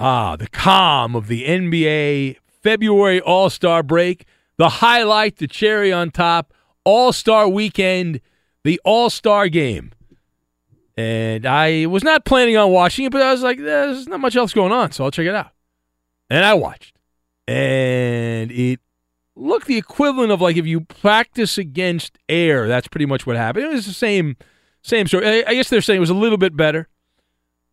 Ah, the calm of the NBA February All Star break, the highlight, the cherry on top, All Star weekend, the All Star game. And I was not planning on watching it, but I was like, there's not much else going on, so I'll check it out. And I watched. And it looked the equivalent of like if you practice against air, that's pretty much what happened. It was the same same story. I guess they're saying it was a little bit better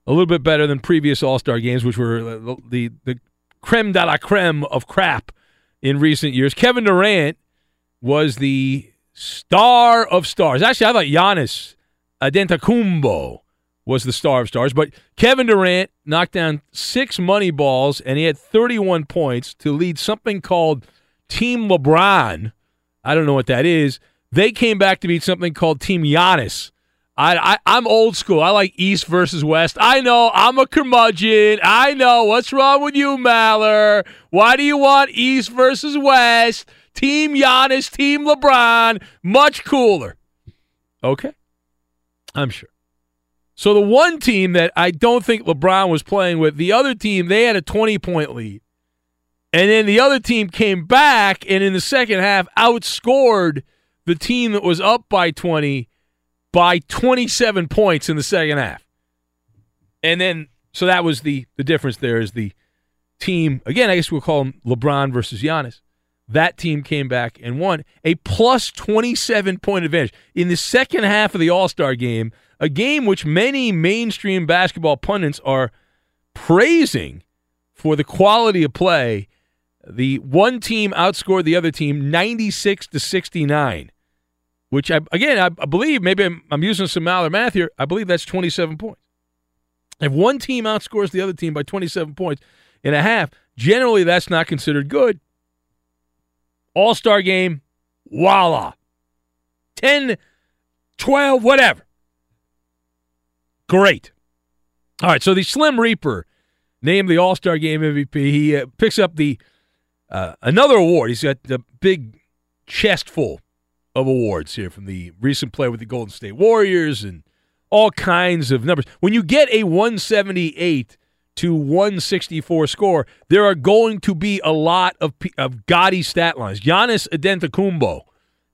a little bit better than previous All Star games, which were the, the, creme de la creme of crap in recent years. Kevin Durant was the star of stars. Actually, I thought Giannis Antetokounmpo was the star of stars, but Kevin Durant knocked down six money balls and he had 31 points to lead something called Team LeBron. I don't know what that is. They came back to beat something called Team Giannis I, I am old school. I like East versus West. I know I'm a curmudgeon. I know what's wrong with you, Maller. Why do you want East versus West? Team Giannis, Team LeBron, much cooler. Okay, I'm sure. So the one team that I don't think LeBron was playing with, the other team, they had a 20 point lead, And then the other team came back and in the second half outscored the team that was up by 20 by 27 points in the second half. And then, so that was the the difference there is the team, again, I guess we'll call them LeBron versus Giannis. That team came back and won a plus 27 point advantage. In the second half of the All Star game, a game which many mainstream basketball pundits are praising for the quality of play, the one team outscored the other team 96 to 69, which I, again, I, believe, maybe I'm, I'm using some Mallard math here, I believe that's 27 points. If one team outscores the other team by 27 points in a half, generally that's not considered good. All star game, voila. 10, 12, whatever. Great. All right, so the Slim Reaper named the All Star Game MVP. He uh, picks up the uh, another award. He's got a big chest full of awards here from the recent play with the Golden State Warriors and all kinds of numbers. When you get a 178 to 164 score, there are going to be a lot of of gaudy stat lines. Giannis Antetokounmpo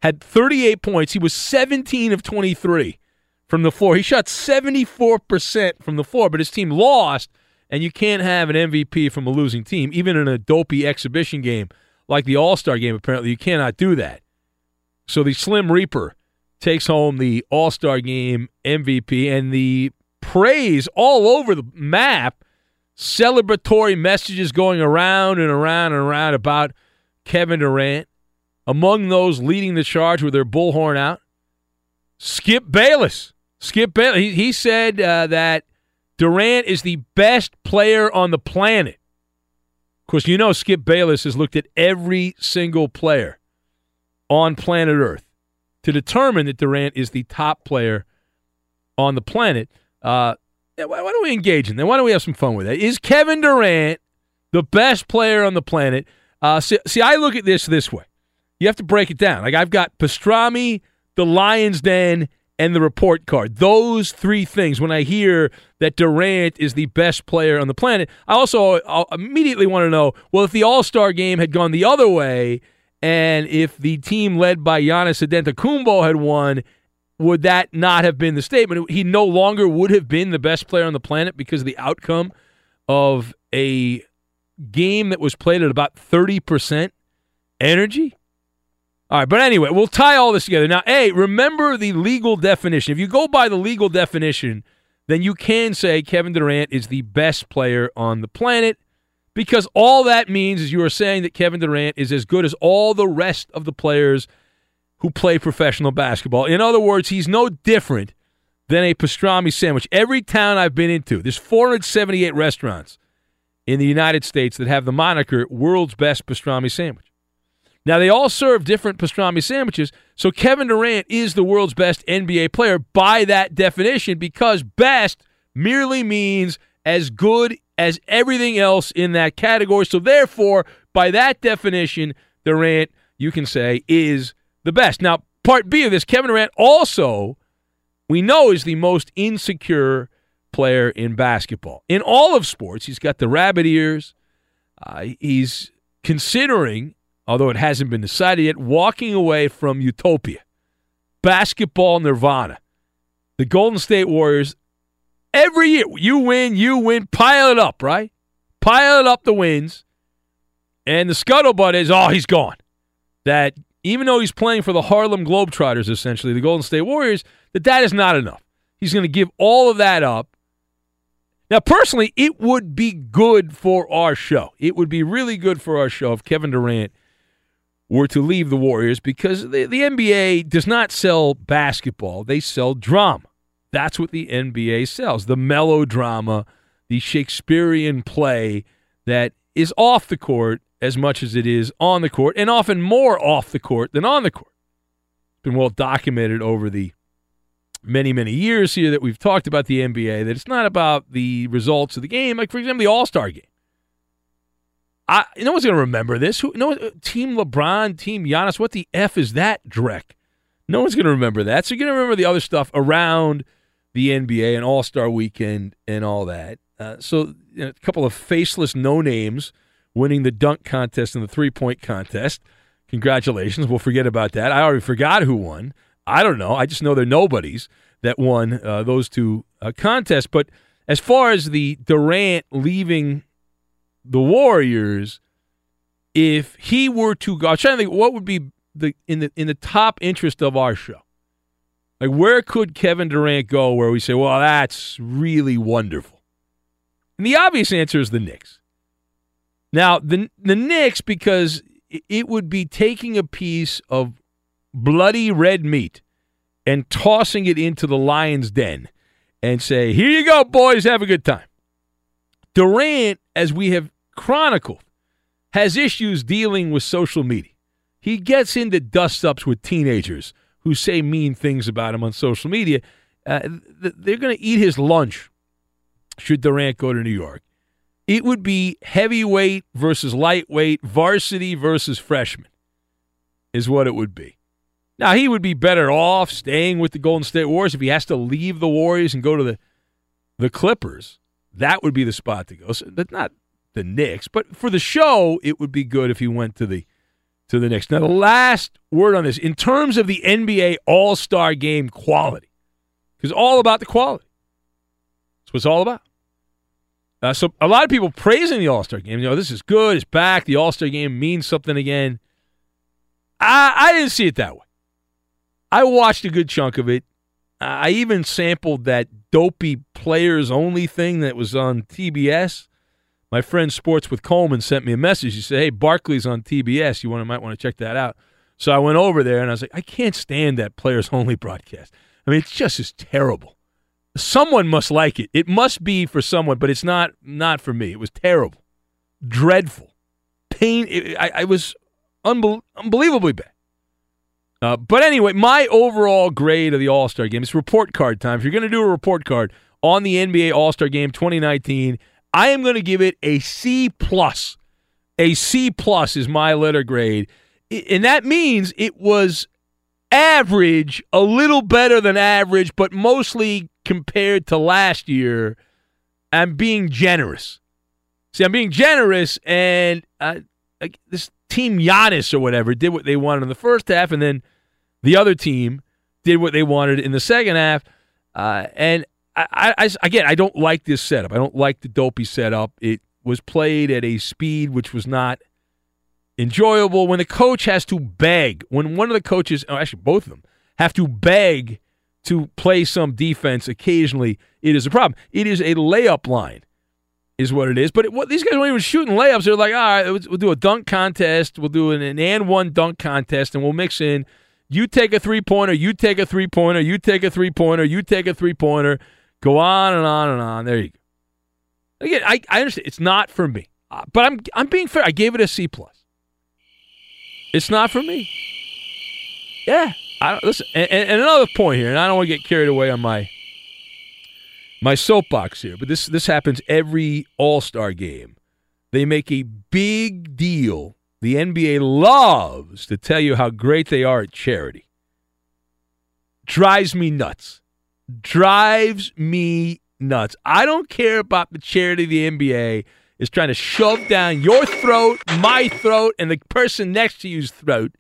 had 38 points. He was 17 of 23 from the floor. He shot 74% from the floor, but his team lost, and you can't have an MVP from a losing team, even in a dopey exhibition game like the All Star game, apparently. You cannot do that. So the Slim Reaper takes home the All Star game MVP, and the praise all over the map, celebratory messages going around and around and around about Kevin Durant. Among those leading the charge with their bullhorn out, Skip Bayless. Skip Bayless. He, he said uh, that Durant is the best player on the planet. Of course, you know Skip Bayless has looked at every single player on planet Earth to determine that Durant is the top player on the planet. Uh, why, why don't we engage in that? Why don't we have some fun with that? Is Kevin Durant the best player on the planet? Uh, see, see, I look at this this way. You have to break it down. Like I've got Pastrami, the Lions Den, and the report card. Those three things. When I hear that Durant is the best player on the planet, I also I'll immediately want to know. Well, if the All Star game had gone the other way, and if the team led by Giannis Antetokounmpo had won, would that not have been the statement? He no longer would have been the best player on the planet because of the outcome of a game that was played at about thirty percent energy. All right, but anyway, we'll tie all this together. Now, A, remember the legal definition. If you go by the legal definition, then you can say Kevin Durant is the best player on the planet because all that means is you are saying that Kevin Durant is as good as all the rest of the players who play professional basketball. In other words, he's no different than a pastrami sandwich. Every town I've been into, there's 478 restaurants in the United States that have the moniker world's best pastrami sandwich. Now, they all serve different pastrami sandwiches, so Kevin Durant is the world's best NBA player by that definition because best merely means as good as everything else in that category. So, therefore, by that definition, Durant, you can say, is the best. Now, part B of this, Kevin Durant also, we know, is the most insecure player in basketball. In all of sports, he's got the rabbit ears. Uh, he's considering although it hasn't been decided yet, walking away from utopia, basketball nirvana. The Golden State Warriors, every year, you win, you win, pile it up, right? Pile it up the wins. And the scuttlebutt is, oh, he's gone. That even though he's playing for the Harlem Globetrotters, essentially, the Golden State Warriors, that that is not enough. He's going to give all of that up. Now, personally, it would be good for our show. It would be really good for our show if Kevin Durant were to leave the Warriors because the, the NBA does not sell basketball, they sell drama. That's what the NBA sells the melodrama, the Shakespearean play that is off the court as much as it is on the court, and often more off the court than on the court. It's been well documented over the many, many years here that we've talked about the NBA that it's not about the results of the game, like, for example, the All Star game. I, no one's going to remember this. Who? No, Team LeBron, Team Giannis. What the f is that, Drek? No one's going to remember that. So you're going to remember the other stuff around the NBA and All Star Weekend and all that. Uh, so you know, a couple of faceless no names winning the dunk contest and the three point contest. Congratulations. We'll forget about that. I already forgot who won. I don't know. I just know they're nobodies that won uh, those two uh, contests. But as far as the Durant leaving the Warriors, if he were to go, I was trying to think what would be the in the in the top interest of our show. Like where could Kevin Durant go where we say, well, that's really wonderful? And the obvious answer is the Knicks. Now, the the Knicks because it would be taking a piece of bloody red meat and tossing it into the lion's den and say, "Here you go, boys, have a good time." Durant, as we have chronicled, has issues dealing with social media. He gets into dust ups with teenagers who say mean things about him on social media. Uh, they're going to eat his lunch should Durant go to New York. It would be heavyweight versus lightweight, varsity versus freshman, is what it would be. Now, he would be better off staying with the Golden State Warriors if he has to leave the Warriors and go to the, the Clippers. That would be the spot to go. So, but not the Knicks, but for the show, it would be good if he went to the to the Knicks. Now, the last word on this, in terms of the NBA All Star Game quality, because all about the quality. That's what it's all about. Uh, so a lot of people praising the All Star Game. You know, this is good. It's back. The All Star Game means something again. I I didn't see it that way. I watched a good chunk of it. I even sampled that dopey players only thing that was on TBS my friend Sports with Coleman sent me a message. He said, "Hey, Barkley's on TBS. You want might want to check that out." So I went over there and I was like, "I can't stand that players only broadcast. I mean, it's just as terrible. Someone must like it. It must be for someone, but it's not not for me. It was terrible, dreadful, pain. It, I, I, was unbel- unbelievably bad." Uh, but anyway, my overall grade of the All Star game is report card time. If you're going to do a report card on the NBA All Star game 2019, I am going to give it a C plus. A C plus is my letter grade, and that means it was average, a little better than average, but mostly compared to last year. I'm being generous. See, I'm being generous, and uh, this team Giannis or whatever did what they wanted in the first half, and then the other team did what they wanted in the second half. Uh, and I, I, again, I don't like this setup. I don't like the dopey setup. It was played at a speed which was not enjoyable. When the coach has to beg, when one of the coaches, oh, actually both of them, have to beg to play some defense occasionally, it is a problem. It is a layup line, is what it is. But it, what, these guys weren't even shooting layups. They're like, all right, we'll do a dunk contest. We'll do an, an and one dunk contest, and we'll mix in. You take a three pointer. You take a three pointer. You take a three pointer. You take a three pointer. Go on and on and on. There you go. Again, I, I understand it's not for me, uh, but I'm I'm being fair. I gave it a C plus. It's not for me. Yeah, I don't, listen. And, and another point here, and I don't want to get carried away on my my soapbox here, but this this happens every All Star game. They make a big deal. The NBA loves to tell you how great they are at charity. Drives me nuts drives me nuts. I don't care about the charity the NBA is trying to shove down your throat, my throat, and the person next to you's throat.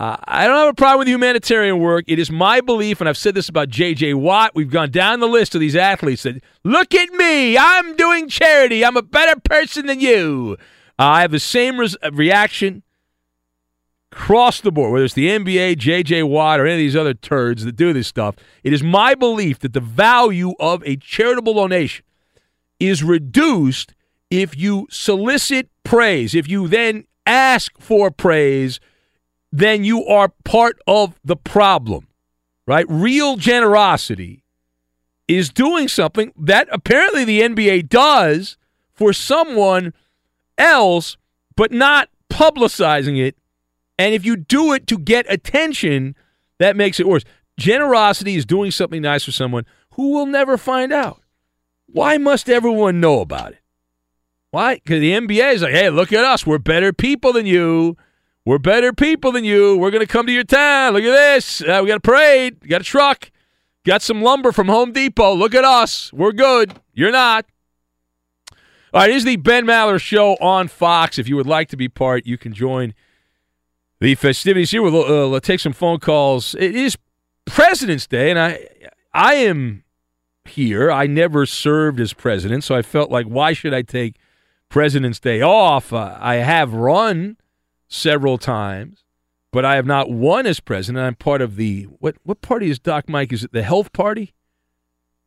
Uh, I don't have a problem with humanitarian work. It is my belief, and I've said this about J.J. Watt. We've gone down the list of these athletes that look at me. I'm doing charity. I'm a better person than you. Uh, I have the same res- reaction across the board, whether it's the NBA, JJ Watt, or any of these other turds that do this stuff, it is my belief that the value of a charitable donation is reduced if you solicit praise. If you then ask for praise, then you are part of the problem, right? Real generosity is doing something that apparently the NBA does for someone else, but not publicizing it and if you do it to get attention, that makes it worse. Generosity is doing something nice for someone who will never find out. Why must everyone know about it? Why? Because the NBA is like, hey, look at us. We're better people than you. We're better people than you. We're going to come to your town. Look at this. Uh, we got a parade. We got a truck. Got some lumber from Home Depot. Look at us. We're good. You're not. All right, is the Ben Maller Show on Fox. If you would like to be part, you can join the festivities here. We'll uh, take some phone calls. It is President's Day, and I, I am here. I never served as president, so I felt like why should I take President's Day off? Uh, I have run several times, but I have not won as president. I'm part of the what? What party is Doc Mike? Is it the Health Party?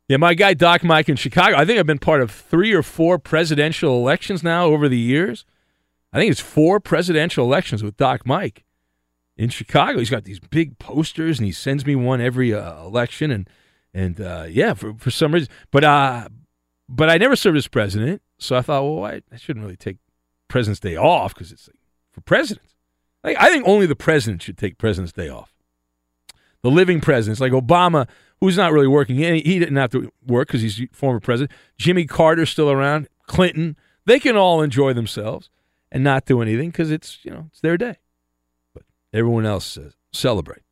Yeah, my guy Doc Mike in Chicago. I think I've been part of three or four presidential elections now over the years. I think it's four presidential elections with Doc Mike in Chicago. He's got these big posters, and he sends me one every uh, election. And and uh, yeah, for for some reason, but uh, but I never served as president, so I thought, well, I, I shouldn't really take President's Day off because it's like for presidents. Like, I think only the president should take President's Day off. The living presidents, like Obama, who's not really working. He, he didn't have to work because he's former president. Jimmy Carter's still around. Clinton. They can all enjoy themselves and not do anything because it's you know it's their day. But everyone else says celebrate.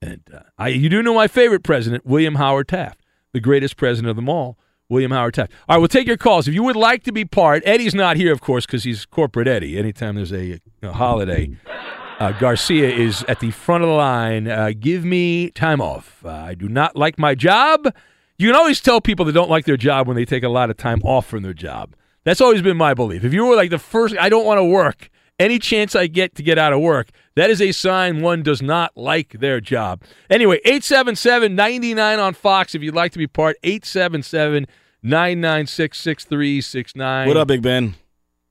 And uh, I, you do know my favorite president, William Howard Taft, the greatest president of them all, William Howard Taft. All right, we'll take your calls. If you would like to be part, Eddie's not here, of course, because he's corporate Eddie. Anytime there's a, a holiday, uh, Garcia is at the front of the line. Uh, give me time off. Uh, I do not like my job. You can always tell people that don't like their job when they take a lot of time off from their job. That's always been my belief. If you were like the first, I don't want to work. Any chance I get to get out of work, that is a sign one does not like their job. Anyway, 877 99 on Fox if you'd like to be part. 877 996 6369. What up, Big Ben?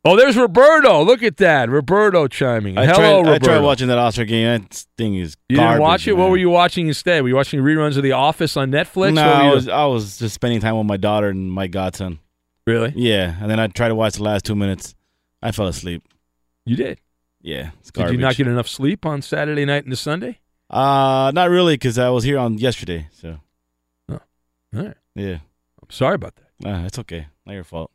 Oh, there's Roberto. Look at that. Roberto chiming. I Hello, tried, Roberto. I tried watching that Oscar game. That thing is You garbage, didn't watch it? What were you watching instead? Were you watching reruns of The Office on Netflix? No, I was I was just spending time with my daughter and my godson. Really? Yeah, and then I tried to watch the last two minutes. I fell asleep. You did. Yeah, it's Did you not get enough sleep on Saturday night into Sunday? Uh, not really, because I was here on yesterday. So Oh. All right. yeah, I'm sorry about that. uh, it's okay. Not your fault.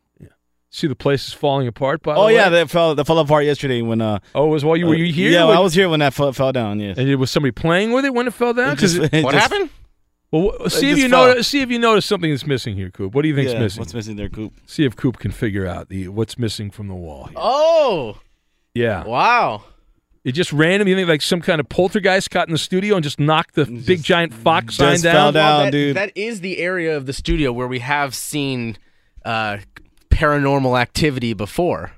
See the place is falling apart. By the Oh way? yeah, that fell that fell apart yesterday when uh. Oh, it was while you were you here? Yeah, When- I was here when that fell, fell down. Yes. And it was somebody playing with it when it fell down? It just- 'Cause it- it What just- happened? Well, see if you fell. notice. See if you notice something that's missing here, Coop. What do you think's Yeah, missing? What's missing there, Coop? See if Coop can figure out the what's missing from the wall. Here. Oh, Yeah, wow. it just random. You think like some kind of poltergeist got in the studio and just knocked the big giant fox sign down? fell down. Well, that, dude. that is the area of the studio where we have seen uh, paranormal activity before.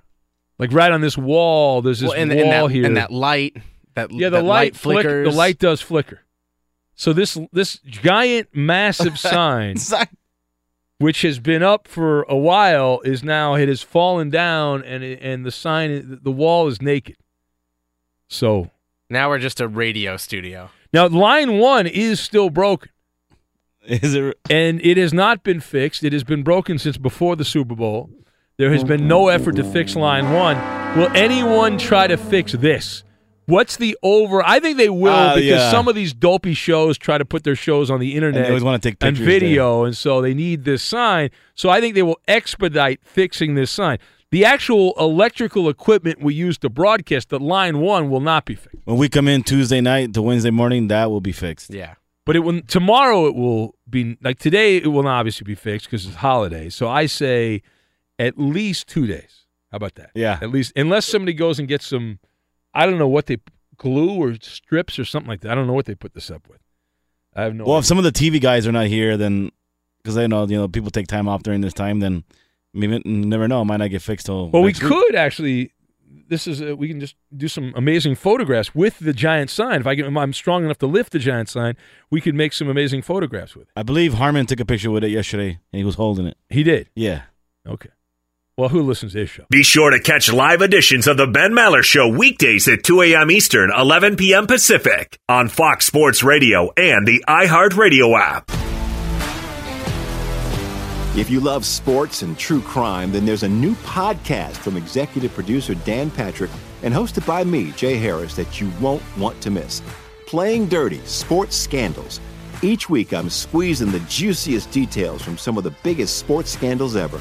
Like right on this wall. There's this Well, and, wall and that, here. and that light. That yeah, the that light, flick- flickers. The light does flicker. So this this giant massive sign which has been up for a while, is now it has fallen down, and it, and the sign, the wall is naked. So Now we're just a radio studio. now line one is still broken, Is it? and it has not been fixed. It has been broken since before the Super Bowl. There has been no effort to fix line one. Will anyone try to fix this? What's the over? I think they will Uh, because yeah. some of these dopey shows try to put their shows on the internet They always wanna take and pictures video, and so they need this sign. So I think they will expedite fixing this sign. The actual electrical equipment we use to broadcast the line one will not be fixed, When we come in Tuesday night to Wednesday morning, that will be fixed. Yeah. but it will tomorrow. It will be like today. It will obviously be fixed because it's holiday. So I say at least two days. How about that? Yeah. At least, unless somebody goes and gets some, I don't know what they glue or strips or something like that. I don't know what they put this up with. I have no. Well, if some of the TV guys are not here, then because I know you know people take time off during this time, then maybe never know, it might not get fixed till. well, we week. could actually. This is uh we can just do some amazing photographs with the giant sign. If I can, if I'm strong enough to lift the giant sign, we could make some amazing photographs with it. I believe Harmon took a picture with it yesterday, and he was holding it. He did. Yeah. Okay. Well, who listens to this show? Be sure to catch live editions of the Ben Maller Show weekdays at 2 a.m. Eastern, 11 p.m. Pacific on Fox Sports Radio and the iHeartRadio app. If you love sports and true crime, then there's a new podcast from executive producer Dan Patrick and hosted by me, Jay Harris, that you won't want to miss. Playing Dirty Sports Scandals. Each week, I'm squeezing the juiciest details from some of the biggest sports scandals ever.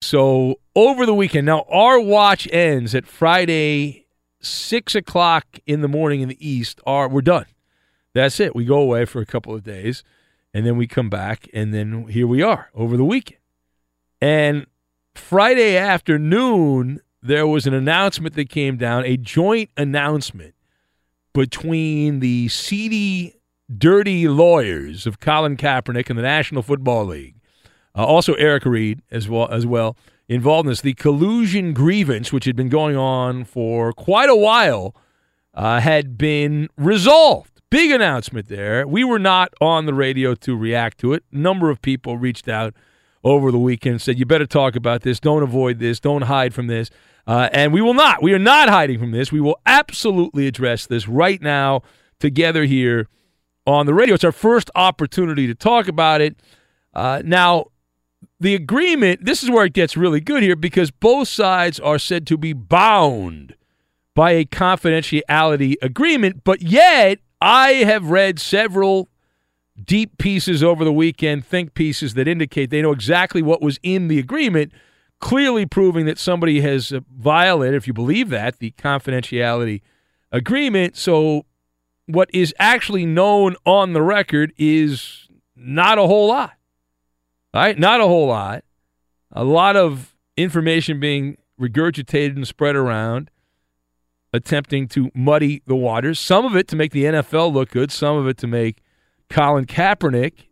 So over the weekend, now our watch ends at Friday, six o'clock in the morning in the East. Our we're done. That's it. We go away for a couple of days, and then we come back, and then here we are over the weekend. And Friday afternoon, there was an announcement that came down, a joint announcement between the seedy, dirty lawyers of Colin Kaepernick and the National Football League uh, also, Eric Reid as well as well involved in this. The collusion grievance, which had been going on for quite a while, uh, had been resolved. Big announcement there. We were not on the radio to react to it. Number of people reached out over the weekend said, "You better talk about this. Don't avoid this. Don't hide from this." Uh, and we will not. We are not hiding from this. We will absolutely address this right now together here on the radio. It's our first opportunity to talk about it. Uh, now, the agreement, this is where it gets really good here because both sides are said to be bound by a confidentiality agreement, but yet I have read several deep pieces over the weekend, think pieces that indicate they know exactly what was in the agreement, clearly proving that somebody has uh, violated, if you believe that, the confidentiality agreement. So, what is actually known on the record is not a whole lot. Right, not a whole lot. A lot of information being regurgitated and spread around, attempting to muddy the waters. Some of it to make the NFL look good, some of it to make Colin Kaepernick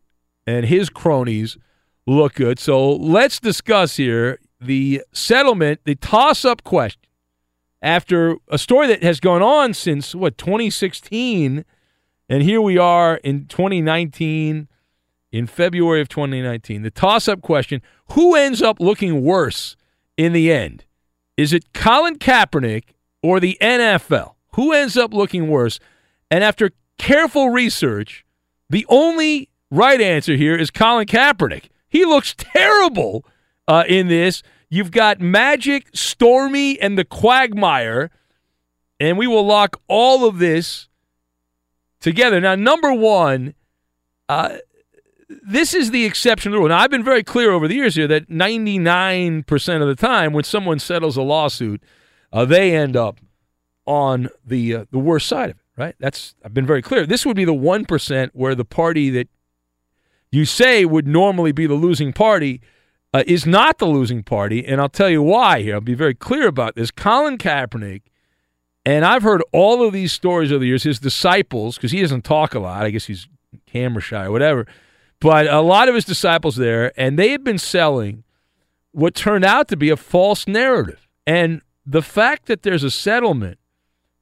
and his cronies look good. So let's discuss here the settlement, the toss up question. After a story that has gone on since, what, 2016, and here we are in 2019, in February of 2019. The toss up question who ends up looking worse in the end? Is it Colin Kaepernick or the NFL? Who ends up looking worse? And after careful research, the only right answer here is Colin Kaepernick. He looks terrible uh, in this. You've got Magic, Stormy, and the Quagmire, and we will lock all of this together. Now, number one, uh, this is the exception to the rule. Now, I've been very clear over the years here that 99% of the time when someone settles a lawsuit, uh, they end up on the uh, the worst side of it, right? That's I've been very clear. This would be the 1% where the party that you say would normally be the losing party uh, is not the losing party, and I'll tell you why here. I'll be very clear about this. Colin Kaepernick, and I've heard all of these stories over the years, his disciples, because he doesn't talk a lot. I guess he's camera shy or whatever. But a lot of his disciples there, and they had been selling what turned out to be a false narrative. And the fact that there's a settlement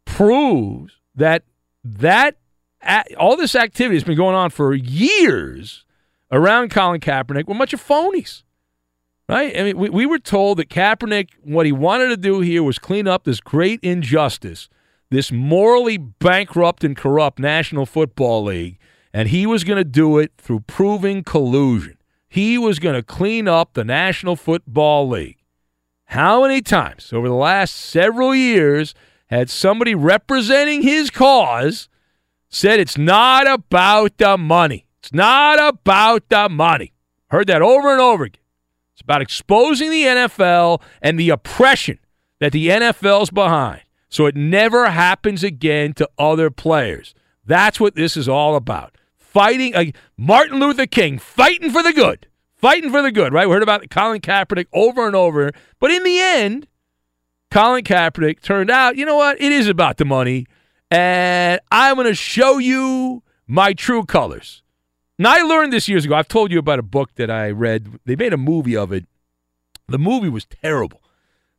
proves that that all this activity has been going on for years around Colin Kaepernick were a bunch of phonies. Right? I mean, we, we were told that Kaepernick, what he wanted to do here was clean up this great injustice, this morally bankrupt and corrupt National Football League, and he was going to do it through proving collusion. He was going to clean up the National Football League. How many times over the last several years had somebody representing his cause said it's not about the money? It's not about the money. Heard that over and over again. It's about exposing the NFL and the oppression that the NFL's behind so it never happens again to other players. That's what this is all about fighting uh, Martin Luther King, fighting for the good, fighting for the good, right? We heard about Colin Kaepernick over and over, but in the end, Colin Kaepernick turned out, you know what? It is about the money, and I'm going to show you my true colors. Now, I learned this years ago. I've told you about a book that I read. They made a movie of it. The movie was terrible.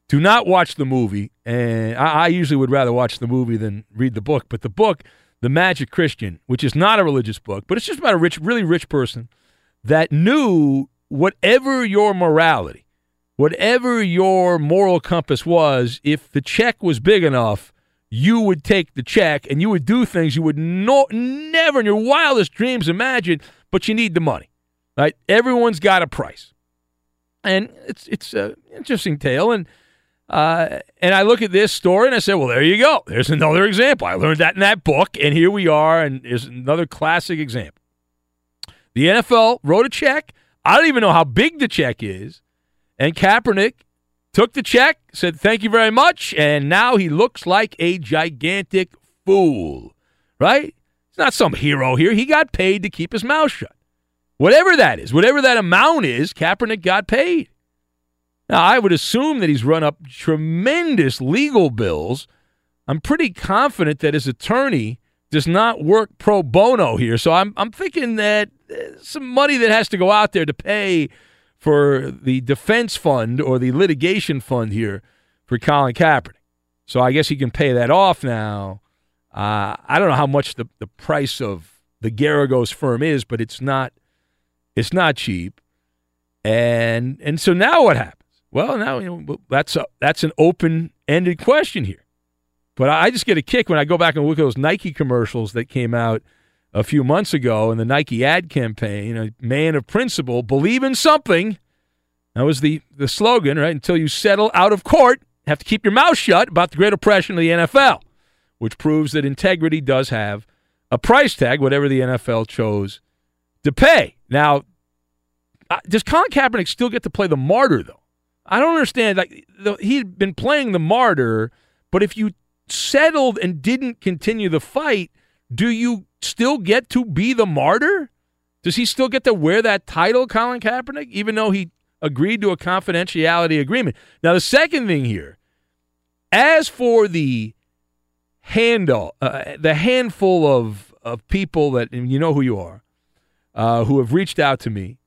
Do not watch the movie. And I, I usually would rather watch the movie than read the book. But the book the Magic Christian, which is not a religious book, but it's just about a rich, really rich person that knew whatever your morality, whatever your moral compass was, if the check was big enough, you would take the check and you would do things you would no, never in your wildest dreams imagine, but you need the money. Right? Everyone's got a price. And it's it's an interesting tale. And uh, and I look at this story and I say, well, there you go. There's another example. I learned that in that book, and here we are, and there's another classic example. The NFL wrote a check. I don't even know how big the check is. And Kaepernick took the check, said, thank you very much, and now he looks like a gigantic fool, right? He's not some hero here. He got paid to keep his mouth shut. Whatever that is, whatever that amount is, Kaepernick got paid. Now, I would assume that he's run up tremendous legal bills. I'm pretty confident that his attorney does not work pro bono here. So I'm, I'm thinking that some money that has to go out there to pay for the defense fund or the litigation fund here for Colin Kaepernick. So I guess he can pay that off now. Uh, I don't know how much the, the price of the Geragos firm is, but it's not it's not cheap. And and so now what happens? Well, now you know, that's a, that's an open-ended question here. But I just get a kick when I go back and look at those Nike commercials that came out a few months ago in the Nike ad campaign. A man of principle, believe in something. That was the, the slogan, right? Until you settle out of court, have to keep your mouth shut about the great oppression of the NFL, which proves that integrity does have a price tag, whatever the NFL chose to pay. Now, does Colin Kaepernick still get to play the martyr, though? I don't understand. Like the, he'd been playing the martyr, but if you settled and didn't continue the fight, do you still get to be the martyr? Does he still get to wear that title, Colin Kaepernick, even though he agreed to a confidentiality agreement? Now, the second thing here, as for the handle, uh, the handful of, of people that, you know who you are, uh, who have reached out to me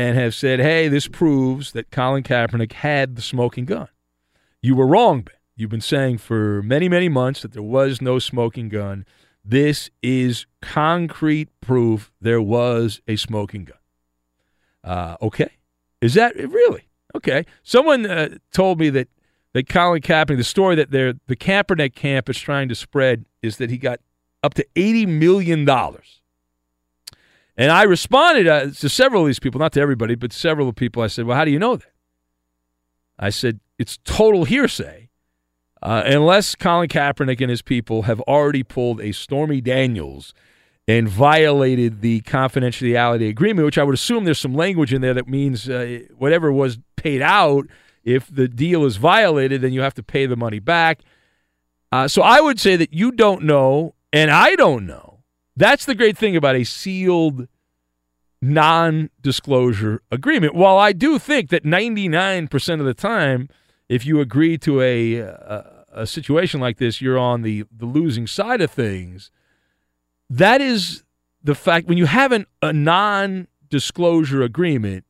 and have said, hey, this proves that Colin Kaepernick had the smoking gun. You were wrong, Ben. You've been saying for many, many months that there was no smoking gun. This is concrete proof there was a smoking gun. Uh, okay. Is that really? Okay. Someone uh, told me that, that Colin Kaepernick, the story that the Kaepernick camp is trying to spread is that he got up to $80 million and I responded uh, to several of these people, not to everybody, but several of the people. I said, Well, how do you know that? I said, It's total hearsay. Uh, unless Colin Kaepernick and his people have already pulled a Stormy Daniels and violated the confidentiality agreement, which I would assume there's some language in there that means uh, whatever was paid out, if the deal is violated, then you have to pay the money back. Uh, so I would say that you don't know, and I don't know that's the great thing about a sealed non disclosure agreement. While I do think that 99% of the time, if you agree to a, a, a, situation like this, you're on the, the losing side of things. That is the fact when you have an, a non disclosure agreement,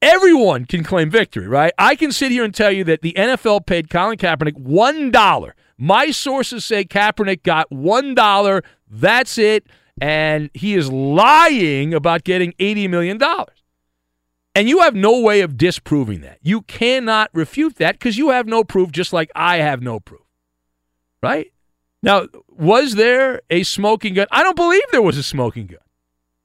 everyone can claim victory, right? I can sit here and tell you that the NFL paid Colin Kaepernick $1. My sources say Kaepernick got $1 that's it. And he is lying about getting $80 million. And you have no way of disproving that. You cannot refute that because you have no proof, just like I have no proof. Right? Now, was there a smoking gun? I don't believe there was a smoking gun.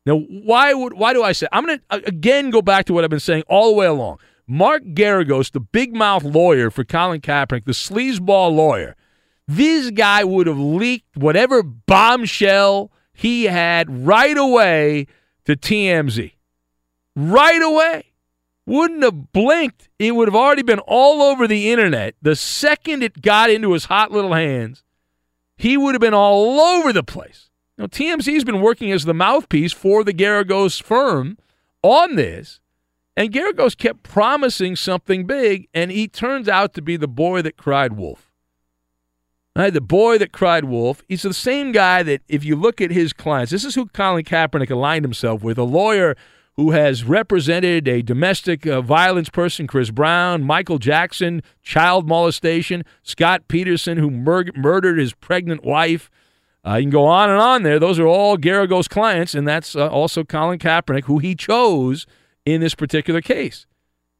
Now, why would why do I say? I'm going to again go back to what I've been saying all the way along. Mark Geragos, the big mouth lawyer for Colin Kaepernick, the sleazeball lawyer, this guy would have leaked whatever bombshell he had right away to TMZ. Right away. Wouldn't have blinked. It would have already been all over the internet. The second it got into his hot little hands, he would have been all over the place. Now, TMZ's been working as the mouthpiece for the Geragos firm on this, and Geragos kept promising something big, and he turns out to be the boy that cried wolf. Right, the boy that cried wolf. He's the same guy that, if you look at his clients, this is who Colin Kaepernick aligned himself with a lawyer who has represented a domestic uh, violence person, Chris Brown, Michael Jackson, child molestation, Scott Peterson, who mur- murdered his pregnant wife. Uh, you can go on and on there. Those are all Geragos clients, and that's uh, also Colin Kaepernick, who he chose in this particular case.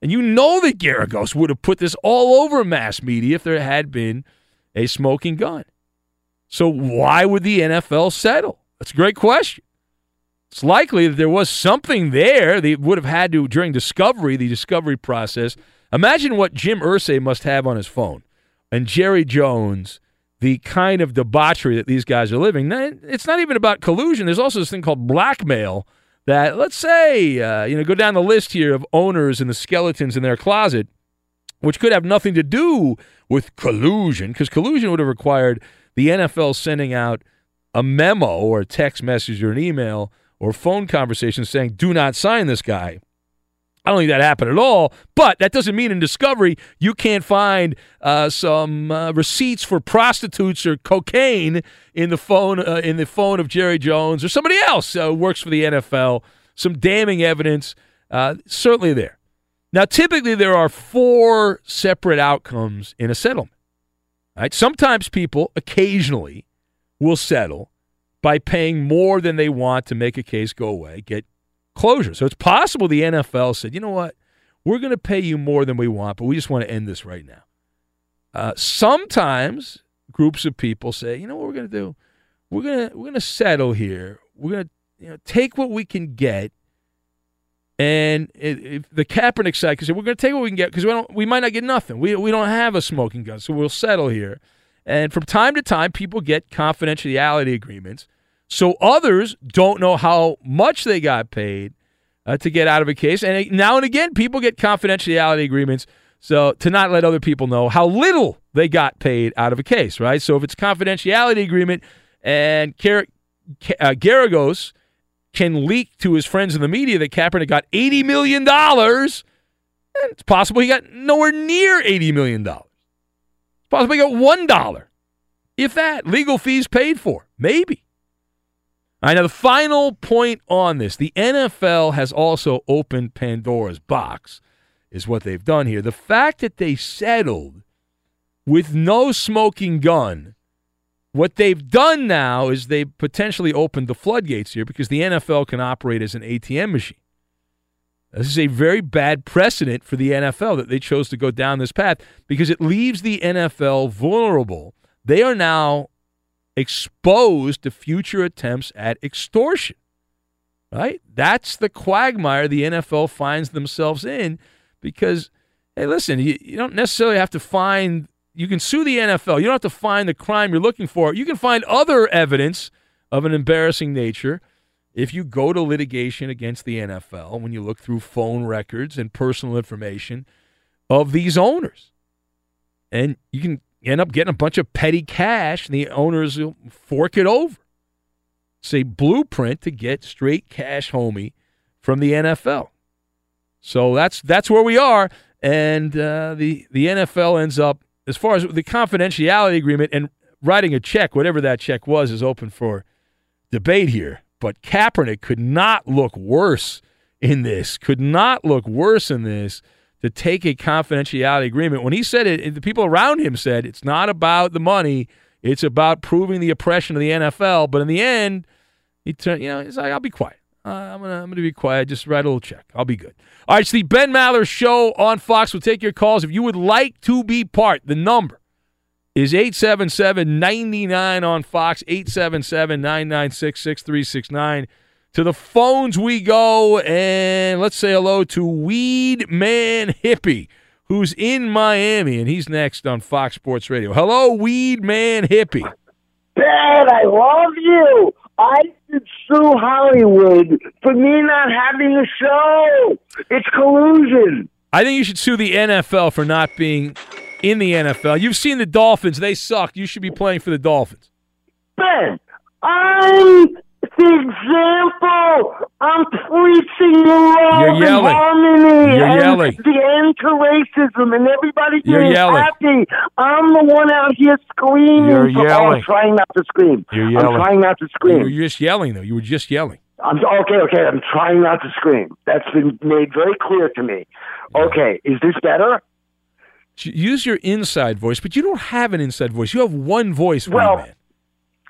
And you know that Geragos would have put this all over mass media if there had been – a smoking gun. So why would the NFL settle? That's a great question. It's likely that there was something there they would have had to during discovery, the discovery process. Imagine what Jim Irsay must have on his phone and Jerry Jones, the kind of debauchery that these guys are living. It's not even about collusion. There's also this thing called blackmail that, let's say, uh, you know, go down the list here of owners and the skeletons in their closet, which could have nothing to do with collusion, because collusion would have required the NFL sending out a memo or a text message or an email or phone conversation saying, do not sign this guy. I don't think that happened at all, but that doesn't mean in discovery you can't find uh, some uh, receipts for prostitutes or cocaine in the phone uh, in the phone of Jerry Jones or somebody else who works for the NFL. Some damning evidence, uh, certainly there. Now, typically there are four separate outcomes in a settlement. Right? Sometimes people occasionally will settle by paying more than they want to make a case go away, get closure. So it's possible the NFL said, you know what, we're going to pay you more than we want, but we just want to end this right now. Uh, sometimes groups of people say, you know what we're going to do? We're gonna we're gonna settle here. We're gonna you know take what we can get. And if the Kaepernick side say we're going to take what we can get because we don't, we might not get nothing. We we don't have a smoking gun, so we'll settle here. And from time to time, people get confidentiality agreements, so others don't know how much they got paid uh, to get out of a case. And now and again, people get confidentiality agreements, so to not let other people know how little they got paid out of a case, right? So if it's confidentiality agreement and Car- uh, Geragos can leak to his friends in the media that Kaepernick got $80 million, and it's possible he got nowhere near $80 million. It's possible he got $1, if that. Legal fees paid for. Maybe. All right, now the final point on this the NFL has also opened Pandora's box, is what they've done here. The fact that they settled with no smoking gun what they've done now is they've potentially opened the floodgates here because the NFL can operate as an ATM machine. This is a very bad precedent for the NFL that they chose to go down this path because it leaves the NFL vulnerable. They are now exposed to future attempts at extortion. Right? That's the quagmire the NFL finds themselves in because, hey, listen, you, you don't necessarily have to find you can sue the NFL. You don't have to find the crime you're looking for. You can find other evidence of an embarrassing nature if you go to litigation against the NFL when you look through phone records and personal information of these owners. And you can end up getting a bunch of petty cash, and the owners will fork it over. It's a blueprint to get straight cash homie from the NFL. So that's that's where we are, and uh, the the NFL ends up as far as the confidentiality agreement and writing a check, whatever that check was, is open for debate here. But Kaepernick could not look worse in this, could not look worse in this to take a confidentiality agreement. When he said it, the people around him said it's not about the money, it's about proving the oppression of the NFL. But in the end, he turned, you know, he's like, I'll be quiet. Uh, I'm gonna I'm gonna be quiet. Just write a little check. I'll be good. All right, it's the Ben Maller Show on Fox. We'll take your calls if you would like to be part. The number is 877-99 on Fox. 877-996-6369. To the phones we go, and let's say hello to Weed Man Hippie, who's in Miami, and he's next on Fox Sports Radio. Hello, Weed Man Hippie. Ben, I love you. I should sue Hollywood for me not having a show. It's collusion. I think you should sue the NFL for not being in the NFL. You've seen the Dolphins; they suck. You should be playing for the Dolphins. Ben, I'm the example. I'm preaching the love You're yelling. and harmony You're and yelling. the end to racism and everybody You're being yelling. happy. I'm the one out here screaming. You're for- yelling. I'm trying not to scream. You're I'm yelling. trying not to scream. You scream. were just yelling, though. You were just yelling. I'm okay, okay. I'm trying not to scream. That's been made very clear to me. Okay, is this better? Use your inside voice, but you don't have an inside voice. You have one voice. Well, Man.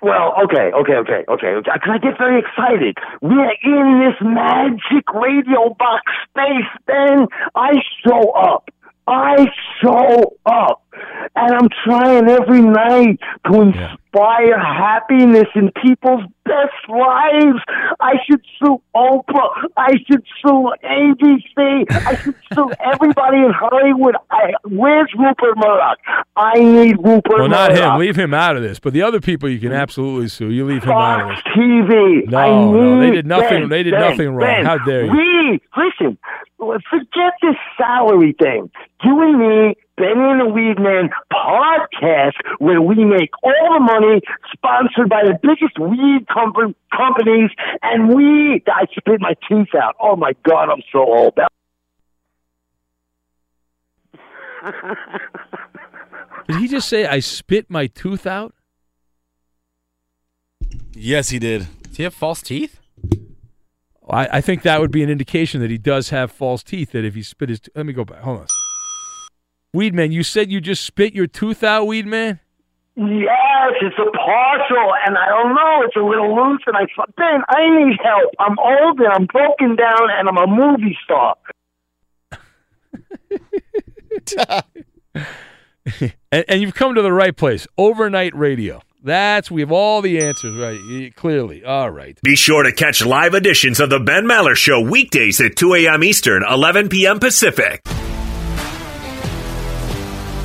Well, okay, okay, okay, okay, okay. Because I get very excited. We're in this magic radio box space, then I show up. I show up. And I'm trying every night to inspire happiness in people's best lives. I should sue Oprah. I should sue ABC. I should sue everybody in Hollywood. I, where's Rupert Murdoch? I need Rupert Well, not Murdoch. him. Leave him out of this. But the other people you can absolutely sue. You leave him out of this. TV. No, I no, they did nothing- Ben, they did Ben, nothing wrong. Ben, How dare you. We listen. Forget this salary thing. You and me, Benny and the Weed Man podcast, where we make all the money, sponsored by the biggest weed com- companies, and we. I spit my teeth out. Oh my God, I'm so old. That- Did he just say I spit my tooth out? Yes, he did. Does he have false teeth? I, I think that would be an indication that he does have false teeth. That if he spit his, let me go back. Hold on. Weedman, you said you just spit your tooth out, Weedman. Yes, it's a partial, and I don't know. It's a little loose, and I thought, Ben, I need help. I'm old and I'm broken down, and I'm a movie star. and, and you've come to the right place. Overnight radio. That's we have all the answers right. Clearly, all right. Be sure to catch live editions of the Ben Maller Show weekdays at 2 a.m. Eastern, 11 p.m. Pacific.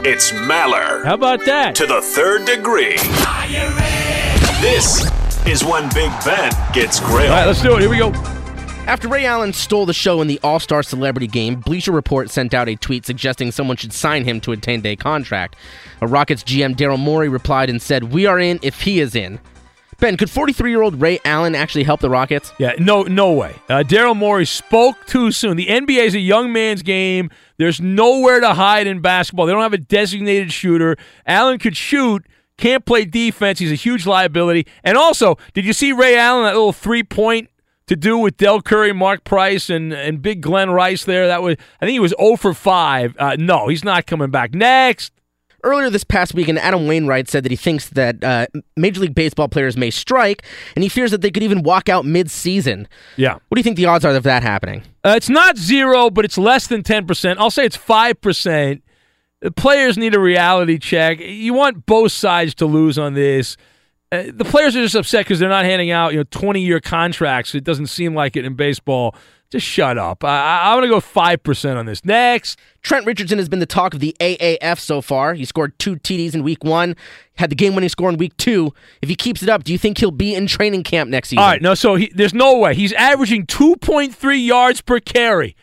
It's Maller. How about that? To the third degree. This is when Big Ben gets grilled. All right, let's do it. Here we go. After Ray Allen stole the show in the All Star Celebrity Game, Bleacher Report sent out a tweet suggesting someone should sign him to a 10 day contract. A Rockets GM Daryl Morey replied and said, We are in if he is in. Ben, could 43 year old Ray Allen actually help the Rockets? Yeah, no, no way. Uh, Daryl Morey spoke too soon. The NBA is a young man's game. There's nowhere to hide in basketball. They don't have a designated shooter. Allen could shoot, can't play defense. He's a huge liability. And also, did you see Ray Allen that little three point to do with Del Curry, Mark Price, and and Big Glenn Rice there? That was I think he was 0 for five. Uh, no, he's not coming back. Next. Earlier this past weekend, Adam Wainwright said that he thinks that uh, Major League Baseball players may strike, and he fears that they could even walk out mid-season. Yeah. What do you think the odds are of that happening? Uh, it's not zero, but it's less than 10%. I'll say it's 5%. The players need a reality check. You want both sides to lose on this. Uh, the players are just upset because they're not handing out you know 20 year contracts. It doesn't seem like it in baseball. Just shut up. I, I'm going to go 5% on this. Next. Trent Richardson has been the talk of the AAF so far. He scored two TDs in week one, had the game winning score in week two. If he keeps it up, do you think he'll be in training camp next season? All right, no, so he, there's no way. He's averaging 2.3 yards per carry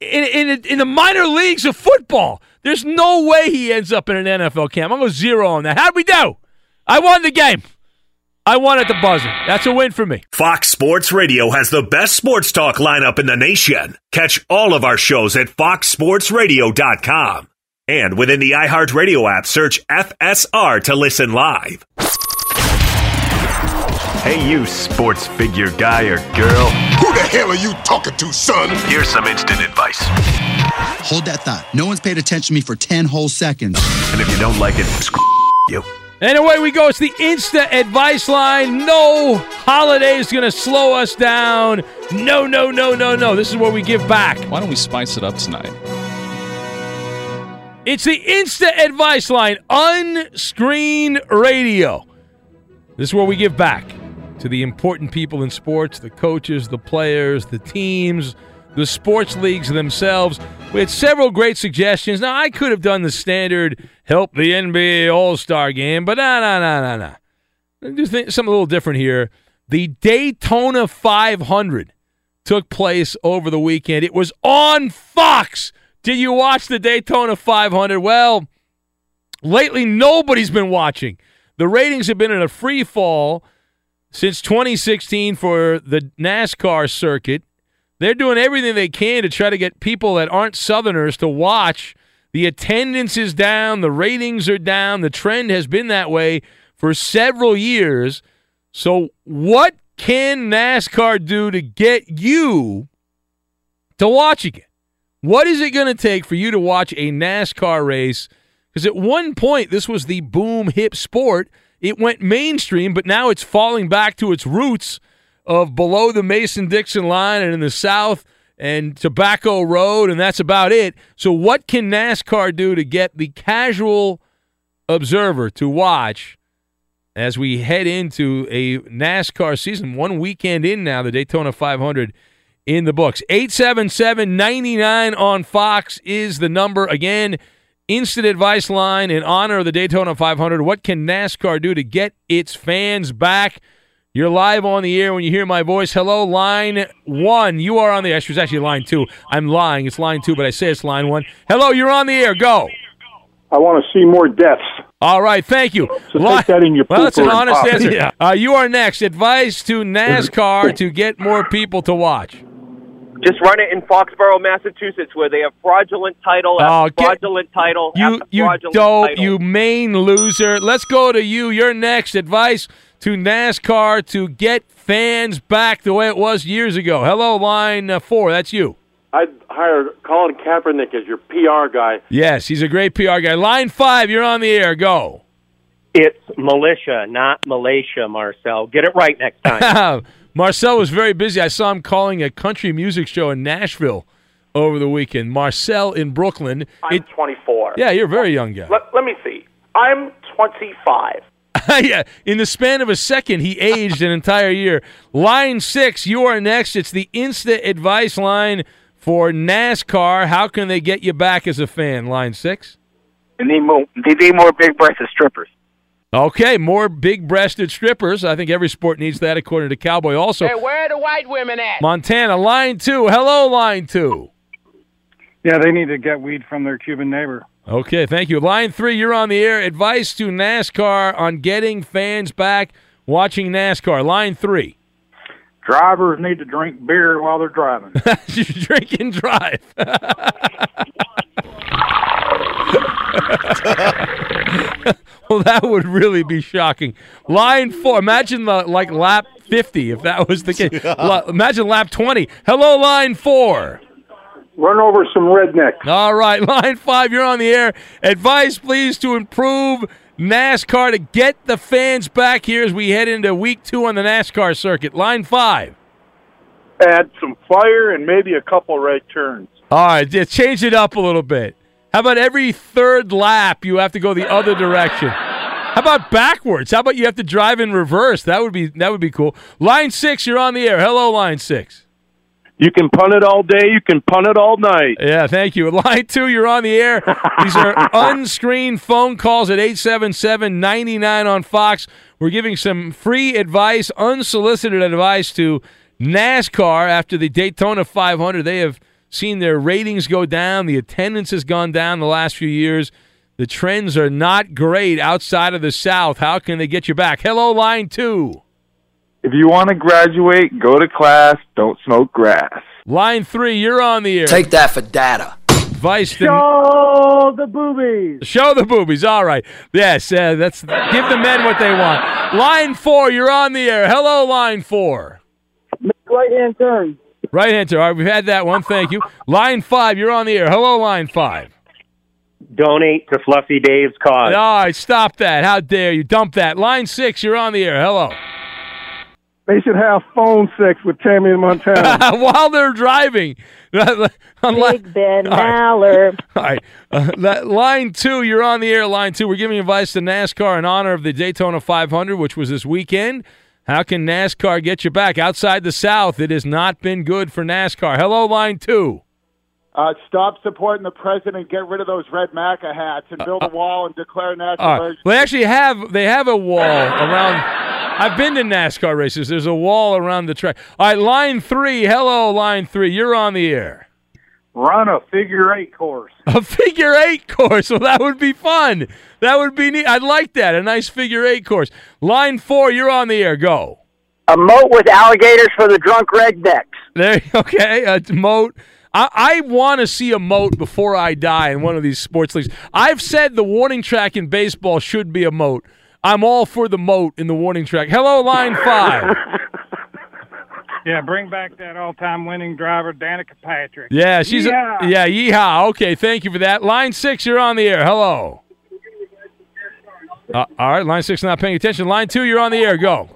in, in, in the minor leagues of football. There's no way he ends up in an NFL camp. I'm going to zero on that. How'd we do? I won the game. I won at the buzzer. That's a win for me. Fox Sports Radio has the best sports talk lineup in the nation. Catch all of our shows at foxsportsradio.com. And within the iHeartRadio app, search FSR to listen live. Hey, you sports figure guy or girl. Who the hell are you talking to, son? Here's some instant advice. Hold that thought. No one's paid attention to me for 10 whole seconds. And if you don't like it, screw you. And away we go. It's the Insta advice line. No holiday is going to slow us down. No, no, no, no, no. This is where we give back. Why don't we spice it up tonight? It's the Insta advice line, unscreen radio. This is where we give back to the important people in sports the coaches, the players, the teams, the sports leagues themselves. We had several great suggestions. Now, I could have done the standard help the NBA All Star game, but no, no, no, no, no. Do something a little different here. The Daytona 500 took place over the weekend. It was on Fox. Did you watch the Daytona 500? Well, lately nobody's been watching. The ratings have been in a free fall since 2016 for the NASCAR circuit. They're doing everything they can to try to get people that aren't Southerners to watch. The attendance is down, the ratings are down. The trend has been that way for several years. So, what can NASCAR do to get you to watch again? What is it going to take for you to watch a NASCAR race? Because at one point, this was the boom hip sport. It went mainstream, but now it's falling back to its roots of below the Mason Dixon line and in the South and Tobacco Road, and that's about it. So, what can NASCAR do to get the casual observer to watch as we head into a NASCAR season? One weekend in now, the Daytona 500 in the books. 877 99 on Fox is the number. Again, instant advice line in honor of the Daytona 500. What can NASCAR do to get its fans back? You're live on the air when you hear my voice. Hello, line one. You are on the air. It's actually line two. I'm lying. It's line two, but I say it's line one. Hello, you're on the air. Go. I want to see more deaths. All right, thank you. So take that in your well, that's an honest pop answer. Yeah. Uh, you are next. Advice to NASCAR to get more people to watch. Just run it in Foxborough, Massachusetts, where they have fraudulent title Oh, after get- fraudulent title You after you fraudulent dope, title. you main loser. Let's go to you. You're next. Advice to NASCAR to get fans back the way it was years ago. Hello, line uh, four. That's you. I'd hire Colin Kaepernick as your PR guy. Yes, he's a great PR guy. Line five. You're on the air. Go. It's militia, not Malaysia, Marcel. Get it right next time. Marcel was very busy. I saw him calling a country music show in Nashville over the weekend. Marcel in Brooklyn. I'm It- 24. yeah, you're a very young guy. Let, let me see. I'm 25. yeah, in the span of a second, he aged an entire year. Line six, you are next. It's the instant advice line for NASCAR. How can they get you back as a fan? Line six. They need more. They need more big-breasted strippers. Okay, more big-breasted strippers. I think every sport needs that, according to Cowboy. Also, Hey, where are the white women at? Montana, line two. Hello, line two. Yeah, they need to get weed from their Cuban neighbor. Okay, thank you. Line three, you're on the air. Advice to NASCAR on getting fans back watching NASCAR. Line three. Drivers need to drink beer while they're driving. Drink and drive. well, that would really be shocking. Line four. Imagine the, like lap 50 if that was the case. La- imagine lap 20. Hello, line four. Run over some rednecks. All right, line five, you're on the air. Advice, please, to improve NASCAR to get the fans back here as we head into week two on the NASCAR circuit. Line five. Add some fire and maybe a couple right turns. All right, yeah, change it up a little bit. How about every third lap you have to go the other direction? How about backwards? How about you have to drive in reverse? That would be that would be cool. Line six, you're on the air. Hello, line six. You can punt it all day. You can punt it all night. Yeah, thank you. Line two, you're on the air. These are unscreened phone calls at 877 99 on Fox. We're giving some free advice, unsolicited advice to NASCAR after the Daytona 500. They have seen their ratings go down, the attendance has gone down the last few years. The trends are not great outside of the South. How can they get you back? Hello, line two. If you want to graduate, go to class. Don't smoke grass. Line three, you're on the air. Take that for data. Advice to Show the boobies. Show the boobies. All right. Yes, uh, that's give the men what they want. Line four, you're on the air. Hello, line four. Right hand turn. Right hand turn. All right, we've had that one. Thank you. Line five, you're on the air. Hello, line five. Donate to Fluffy Dave's cause. All right, stop that. How dare you? Dump that. Line six, you're on the air. Hello. They should have phone sex with Tammy and Montana. While they're driving. Big Ben Maller. All right. Uh, that, line two, you're on the air. Line two, we're giving advice to NASCAR in honor of the Daytona 500, which was this weekend. How can NASCAR get you back? Outside the South, it has not been good for NASCAR. Hello, line two. Uh, stop supporting the president. Get rid of those red MAGA hats and build a wall and declare national All right. Well, they actually have they have a wall around. I've been to NASCAR races. There's a wall around the track. All right, line three. Hello, line three. You're on the air. Run a figure eight course. A figure eight course. Well, that would be fun. That would be neat. I'd like that. A nice figure eight course. Line four. You're on the air. Go. A moat with alligators for the drunk rednecks. There. Okay. A moat. I, I want to see a moat before I die in one of these sports leagues. I've said the warning track in baseball should be a moat. I'm all for the moat in the warning track. Hello, line five. Yeah, bring back that all-time winning driver, Danica Patrick. Yeah, she's Yeehaw. A, yeah, yeehaw. Okay, thank you for that. Line six, you're on the air. Hello. Uh, all right, line six not paying attention. Line two, you're on the air. Go.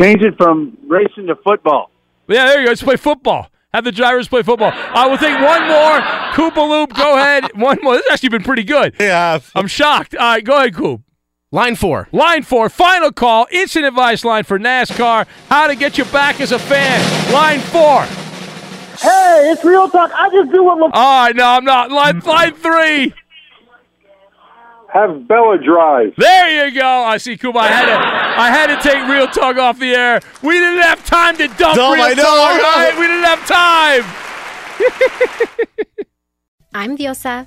Change it from racing to football. Yeah, there you go. Let's play football. Have the drivers play football. I will take one more. Koopa Loop, go ahead. One more. This has actually been pretty good. Yeah. I'm shocked. All right, go ahead, Coop. Line four. Line four, final call, instant advice line for NASCAR. How to get you back as a fan. Line four. Hey, it's real talk. I just do what. All right, no, I'm not. Line, line three. Have Bella drive. There you go. I see, Kuba. I had to, I had to take Real Talk off the air. We didn't have time to dump Dump, Real I know, Talk. I know. right? We didn't have time. I'm Diosa.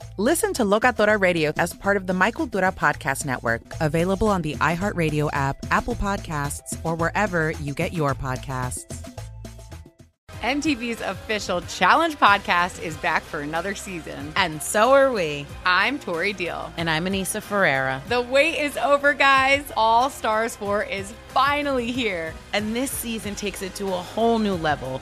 Listen to Locatora Radio as part of the My Cultura Podcast Network, available on the iHeartRadio app, Apple Podcasts, or wherever you get your podcasts. MTV's official Challenge podcast is back for another season. And so are we. I'm Tori Deal. And I'm Aneesa Ferreira. The wait is over, guys. All Stars 4 is finally here. And this season takes it to a whole new level.